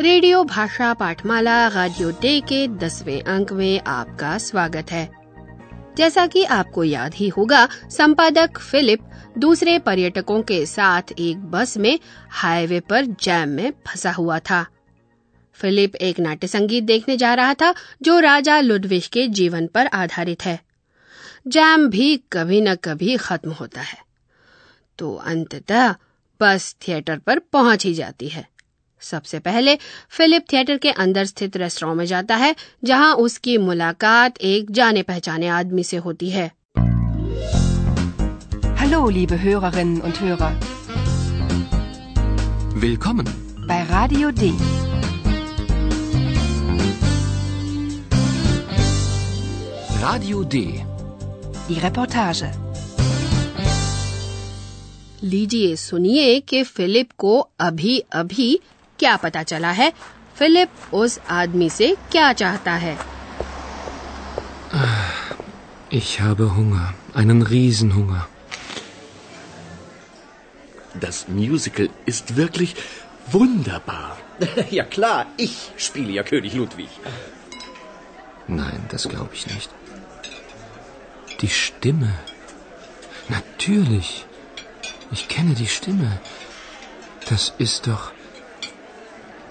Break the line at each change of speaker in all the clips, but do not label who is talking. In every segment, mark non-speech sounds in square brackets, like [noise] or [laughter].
Radio भाषा पाठमाला radio day के दसवें अंक में आपका स्वागत है। जैसा कि आपको याद ही होगा, संपादक फिलिप दूसरे पर्यटकों के साथ एक बस में हाईवे पर जैम में फंसा हुआ था। फिलिप एक नाट्य संगीत देखने जा रहा था, जो राजा लुडविश के जीवन पर आधारित है। जैम भी कभी न कभी खत्म होता है। तो अंततः बस थिएटर पर पहुँच ही जाती है। सबसे पहले फिलिप थिएटर के अंदर स्थित रेस्टोरेंट में जाता है जहाँ उसकी मुलाकात एक जाने पहचाने आदमी से होती है
Hallo, liebe Hörerinnen und Hörer.
Willkommen.
Bei Radio D.
Radio D.
Die Reportage.
लीजिए सुनिए कि फिलिप को अभी अभी क्या पता चला है फिलिप उस आदमी से क्या चाहता है
Ich habe Hunger. Einen Riesenhunger.
Das Musical ist wirklich wunderbar. [laughs]
Ja klar, ich spiele ja König Ludwig.
Nein, das glaube ich nicht. Die Stimme. Natürlich. Ich kenne die Stimme. Das ist doch.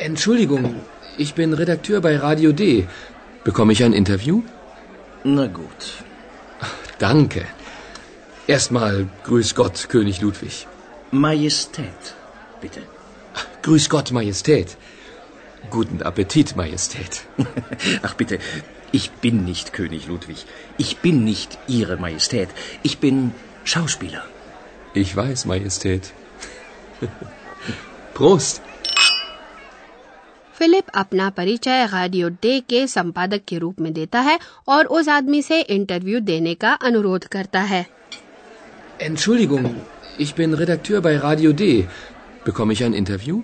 Entschuldigung, ich bin Redakteur bei Radio D. Bekomme ich ein Interview?
Na gut.
Danke. Erstmal Grüß Gott, König Ludwig.
Majestät, bitte.
Grüß Gott, Majestät. Guten Appetit, Majestät. [laughs]
Ach bitte, ich bin nicht König Ludwig. Ich bin nicht Ihre Majestät. Ich bin Schauspieler.
Ich weiß, Majestät. [laughs] Prost.
Philip अपना परिचय radio day के संपादक के रूप में देता है और उस आदमी से इंटरव्यू देने का अनुरोध करता है
Entschuldigung, ich bin Redakteur bei Radio D. Bekomme ich ein Interview?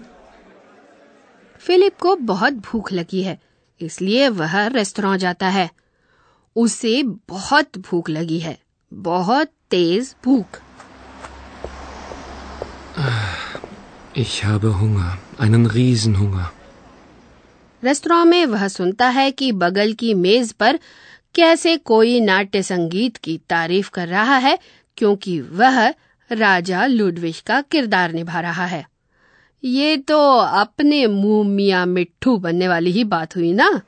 Philip को बहुत भूख लगी है इसलिए वह रेस्टोरेंट जाता है उसे बहुत भूख लगी है बहुत तेज भूख
Ich habe Hunger. Einen Riesenhunger.
Restaurant में वह सुनता है कि बगल की मेज पर कैसे कोई नाट्य संगीत की तारीफ़ कर रहा है क्योंकि वह राजा लुडविश का किरदार निभा रहा है। ये तो अपने मुँह मिया मिट्ठू बनने वाली ही बात हुई ना?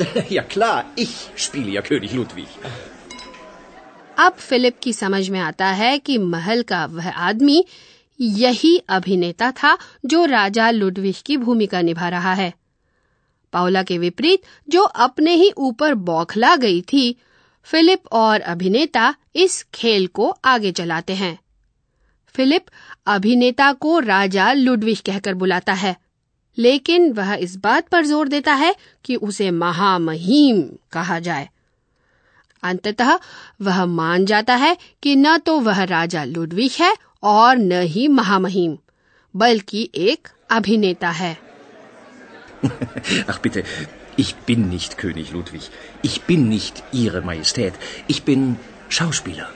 [laughs]
Ja klar, ich spiele ja König Ludwig.
अब फिलिप की समझ में आता है कि महल का वह आदमी यही अभिनेता था जो राजा लुडविश की भूमिका निभा रहा है। पाउला के विपरीत, जो अपने ही ऊपर बौखला गई थी, फिलिप और अभिनेता इस खेल को आगे चलाते हैं। फिलिप अभिनेता को राजा लुडविश कहकर बुलाता है, लेकिन वह इस बात पर ज़ोर देता है कि उसे महामहिम कहा जाए। अंततः वह मान जाता है कि न तो वह राजा लुडविश है और न ही महामहिम, बल्कि एक अभिनेता है।
Ach bitte, ich bin nicht König Ludwig. Ich bin nicht Ihre Majestät. Ich bin Schauspieler.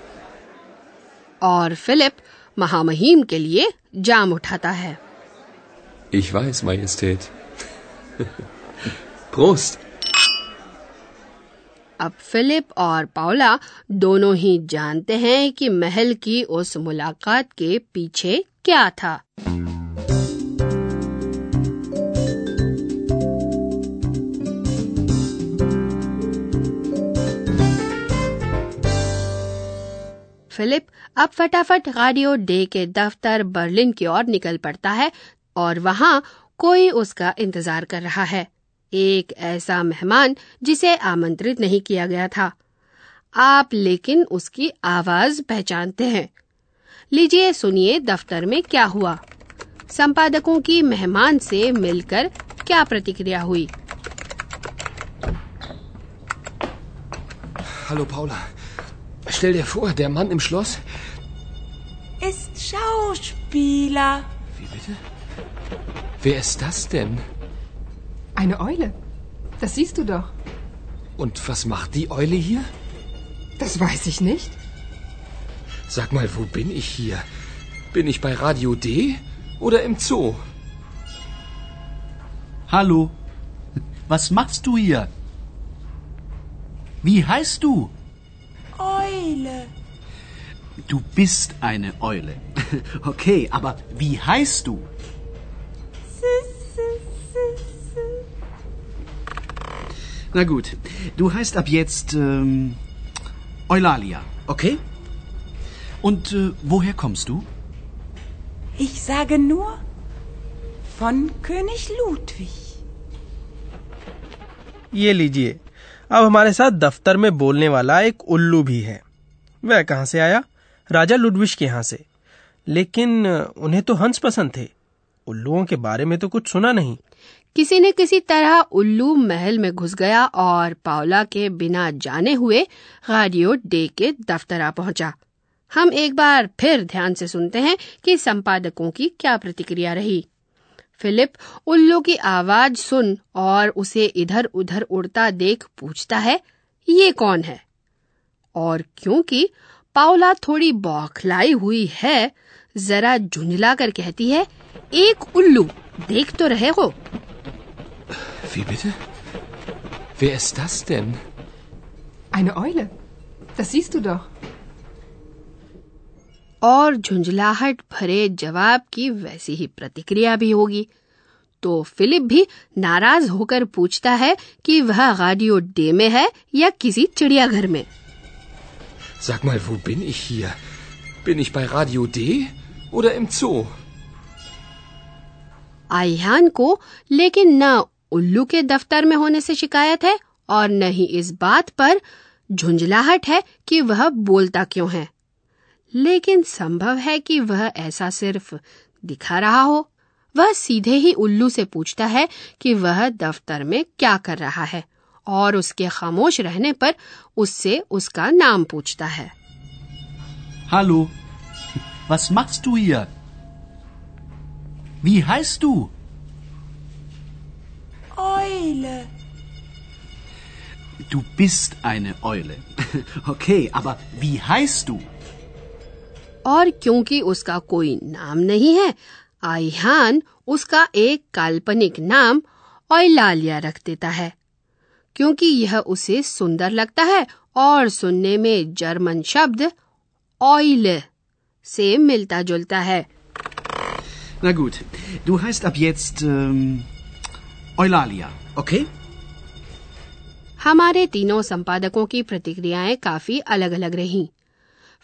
और फिलिप महामहिम के लिए जाम उठाता है
Ich weiß, Majestät. Prost.
अब फिलिप और पाउला दोनों ही जानते हैं कि महल की उस मुलाकात के पीछे क्या था फिलिप अब फटाफट रेडियो डे के दफ्तर बर्लिन की ओर निकल पड़ता है और वहाँ कोई उसका इंतज़ार कर रहा है। एक ऐसा मेहमान जिसे आमंत्रित नहीं किया गया था। आप लेकिन उसकी आवाज़ पहचानते हैं। लीजिए सुनिए दफ्तर में क्या हुआ। संपादकों की मेहमान से मिलकर क्या प्रतिक्रिया हुई?
Hallo Paula. Stell dir vor, der Mann im Schloss.
Ist Schauspieler.
Wie bitte? Wer ist das denn?
Eine Eule. Das siehst du doch.
Und was macht die Eule hier?
Das weiß ich nicht.
Sag mal, wo bin ich hier? Bin ich bei Radio D oder im Zoo?
Hallo. Was machst du hier? Wie heißt du?
Eule.
Du bist eine Eule. [laughs] Okay, aber wie heißt du? Na gut, du heißt ab jetzt ähm, Eulalia, okay? Und äh, woher kommst du?
Ich sage nur von König Ludwig.
ये लीजिए अब हमारे साथ दफ्तर में बोलने वाला एक उल्लू भी है वह कहाँ से आया? राजा लुडविश के यहाँ से। लेकिन उन्हें तो हंस पसंद थे। उल्लुओं के बारे में तो कुछ सुना नहीं।
किसी न किसी तरह उल्लू महल में घुस गया और पावला के बिना जाने हुए रेडियो डे के दफ्तर आ पहुँचा। हम एक बार फिर ध्यान से सुनते हैं कि संपादकों की क्या प्रतिक्रिया रही। फिलिप, उल्लू की आवाज़ सुन और उसे इधर उधर उड़ता देख पूछता है, ये कौन है? और क्योंकि पावला थोड़ी बौखलाई हुई है जरा झुंझला कर कहती है एक उल्लू देख तो रहे हो
Wie bitte? Wer ist das denn?
Eine Eule. Das siehst du doch.
और झुंझलाहट भरे जवाब की वैसी ही प्रतिक्रिया भी होगी तो फिलिप भी नाराज़ होकर पूछता है कि वह रेडियो डे में है या किसी चिड़ियाघर में
Sag mal, wo bin ich hier? Bin ich bei Radio D oder im Zoo?
आह्यान को लेकिन न उल्लू के दफ्तर में होने से शिकायत है और न ही इस बात पर झुंझलाहट है कि वह बोलता क्यों है लेकिन संभव है कि वह ऐसा सिर्फ़ दिखा रहा हो वह सीधे ही उल्लू से पूछता है कि वह दफ्तर में क्या कर रहा है और उसके खामोश रहने पर उससे उसका नाम पूछता है
Hallo. Was machst du hier? Wie heißt du?
Eule.
Du bist eine Eule. [laughs] Okay, aber wie heißt du?
और क्योंकि उसका कोई नाम नहीं है आईहान उसका एक काल्पनिक नाम ऑयलालिया रख देता है क्योंकि यह उसे सुंदर लगता है और सुनने में जर्मन शब्द ऑयल से मिलता जुलता है
Na gut, du heißt ab jetzt ähm, Eulalia, okay?
हमारे तीनों संपादकों की प्रतिक्रियाएँ काफ़ी अलग अलग रहीं।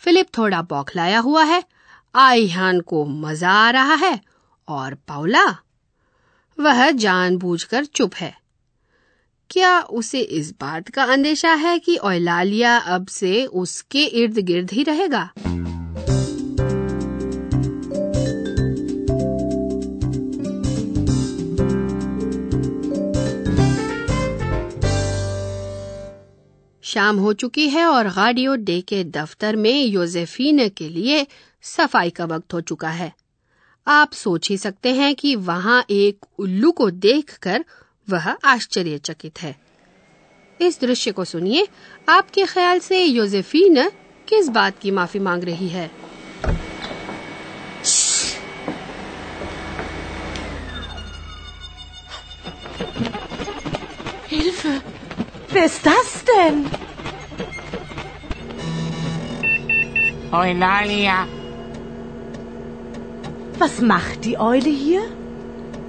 फिलिप थोड़ा बौखलाया हुआ है आईहान को मज़ा आ रहा है और पाउला वह जानबूझकर चुप है क्या उसे इस बात का अंदेशा है कि ओलालिया अब से उसके इर्द गिर्द ही रहेगा? शाम हो चुकी है और गाडियो डे के दफ्तर में योजेफीन के लिए सफ़ाई का वक्त हो चुका है। आप सोच ही सकते हैं कि वहाँ एक उल्लू को देखकर वह आश्चर्यचकित है इस दृश्य को सुनिए आपके ख्याल से योजेफीन किस बात की माफ़ी मांग रही है
Was macht die Eule hier?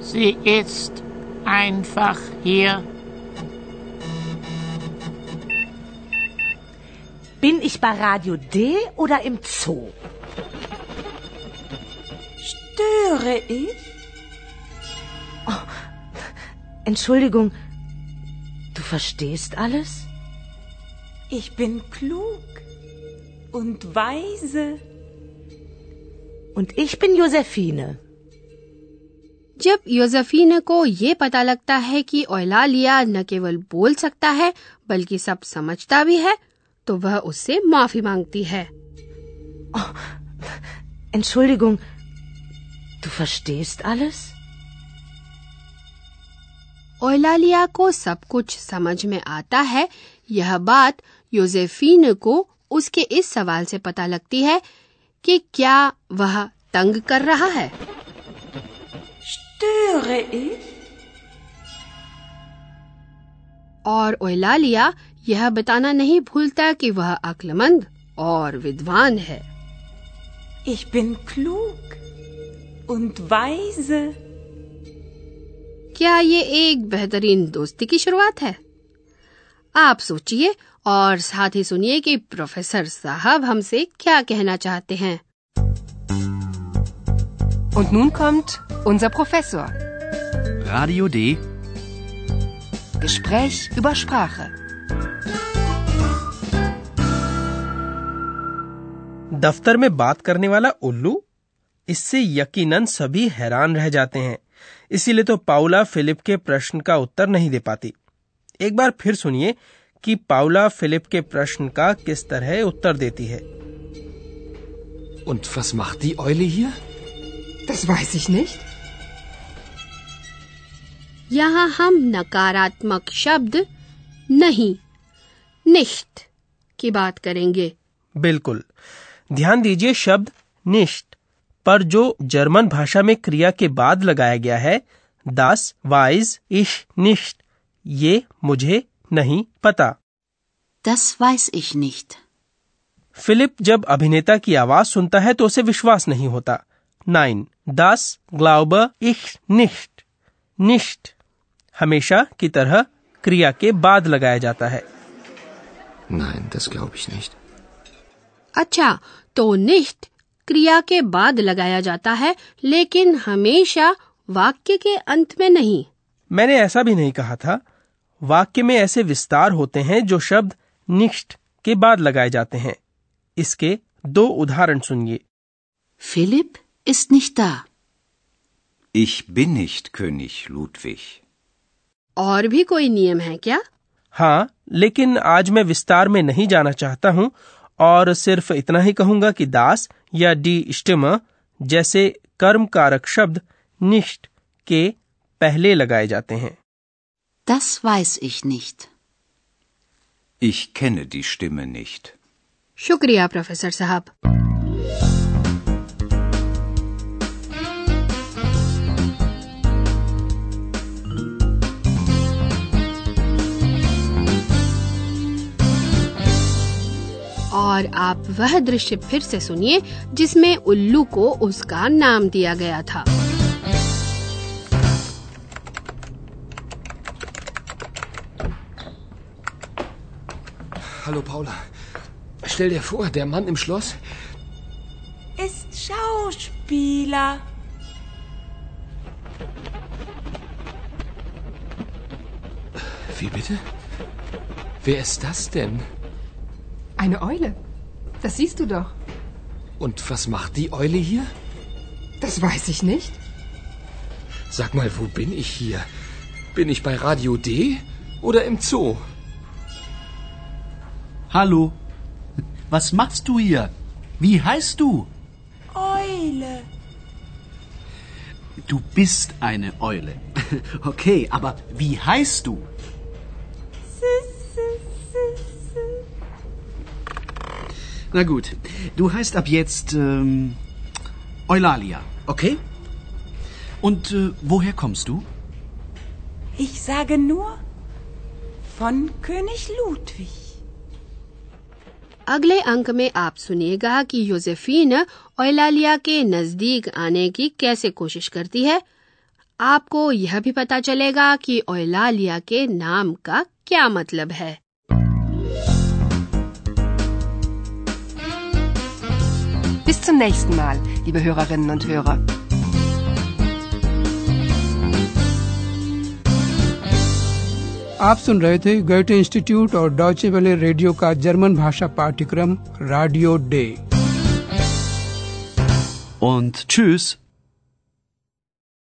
Sie isst. Einfach hier.
Bin ich bei Radio D oder im Zoo? Störe ich? Oh, Entschuldigung, du verstehst alles? Ich bin klug und weise. Und ich bin Josephine.
जब Josephine को ये पता लगता है कि ओयलालिया न केवल बोल सकता है बल्कि सब समझता भी है तो वह उससे माफ़ी मांगती है।
Entschuldigung, du verstehst alles?
ओलालिया को सब कुछ समझ में आता है। यह बात योजेफीन को उसके इस सवाल से पता लगती है कि क्या वह तंग कर रहा है।
Störe ich?
और ओलालिया यह बताना नहीं भूलता कि वह अक्लमंद और विद्वान है
Ich bin klug und weise.
क्या ये एक बेहतरीन दोस्ती की शुरुआत है आप सोचिए और साथ ही सुनिए कि प्रोफेसर साहब हमसे क्या कहना चाहते हैं
Und nun kommt unser Professor.
Radio D.
Gespräch über Sprache.
दफ्तर में बात करने वाला उल्लू इससे यकीनन सभी हैरान रह जाते हैं इसीलिए तो पाउला फिलिप के प्रश्न का उत्तर नहीं दे पाती एक बार फिर सुनिए कि पाउला फिलिप के प्रश्न का किस तरह उत्तर देती है
Und was macht die Eule hier?
Das weiß ich nicht.
यहाँ हम नकारात्मक शब्द नहीं निष्ठ की बात करेंगे
बिल्कुल ध्यान दीजिए शब्द निष्ठ पर जो जर्मन भाषा में क्रिया के बाद लगाया गया है दास वाइज इश निष्ठ ये मुझे नहीं पता
Das weiß ich nicht.
Philip जब अभिनेता की आवाज़ सुनता है तो उसे विश्वास नहीं होता नाइन दास ग्लाउब इश निष्ठ निष्ठ हमेशा की तरह क्रिया के बाद लगाया जाता है।
Nein, das glaube ich nicht.
अच्छा तो निष्ठ क्रिया के बाद लगाया जाता है लेकिन हमेशा वाक्य के अंत में नहीं।
मैंने ऐसा भी नहीं कहा था। वाक्य में ऐसे विस्तार होते हैं जो शब्द निष्ठ के बाद लगाए जाते हैं। इसके दो उदाहरण सुनिए।
Philipp ist nicht da.
Ich bin nicht König Ludwig.
और भी कोई नियम है क्या
हाँ लेकिन आज मैं विस्तार में नहीं जाना चाहता हूँ और सिर्फ़ इतना ही कहूँगा कि दास या डी स्टिम जैसे कर्म कारक शब्द निष्ठ के पहले लगाए जाते हैं
Das weiß ich nicht.
Ich kenne die Stimme nicht.
शुक्रिया प्रोफेसर साहब और आप वह दृश्य फिर से सुनिए जिसमें उल्लू को उसका नाम दिया गया था
Hallo Paula. Stell dir vor, der Mann im Schloss.
Ist Schauspieler.
Wie bitte? Wer ist das denn?
Eine Eule. Das siehst du doch.
Und was macht die Eule hier?
Das weiß ich nicht.
Sag mal, wo bin ich hier? Bin ich bei Radio D oder im Zoo?
Hallo. Was machst du hier? Wie heißt du?
Eule.
Du bist eine Eule. [laughs] Okay, aber wie heißt du? Na gut, du heißt ab jetzt ähm, Eulalia, okay? Und äh, woher kommst du?
Ich sage nur von König Ludwig.
अगले अंक में आप सुनिएगा कि Josephine ओलालिया के नज़दीक आने की कैसे कोशिश करती है आपको यह भी पता चलेगा कि ओलालिया के नाम का क्या मतलब है
Bis zum nächsten Mal, liebe Hörerinnen und Hörer.
आप सुन रहे थे गोयटे इंस्टीट्यूट और डॉचे वेले रेडियो का जर्मन भाषा पाठ्यक्रम रेडियो डे
Und tschüss.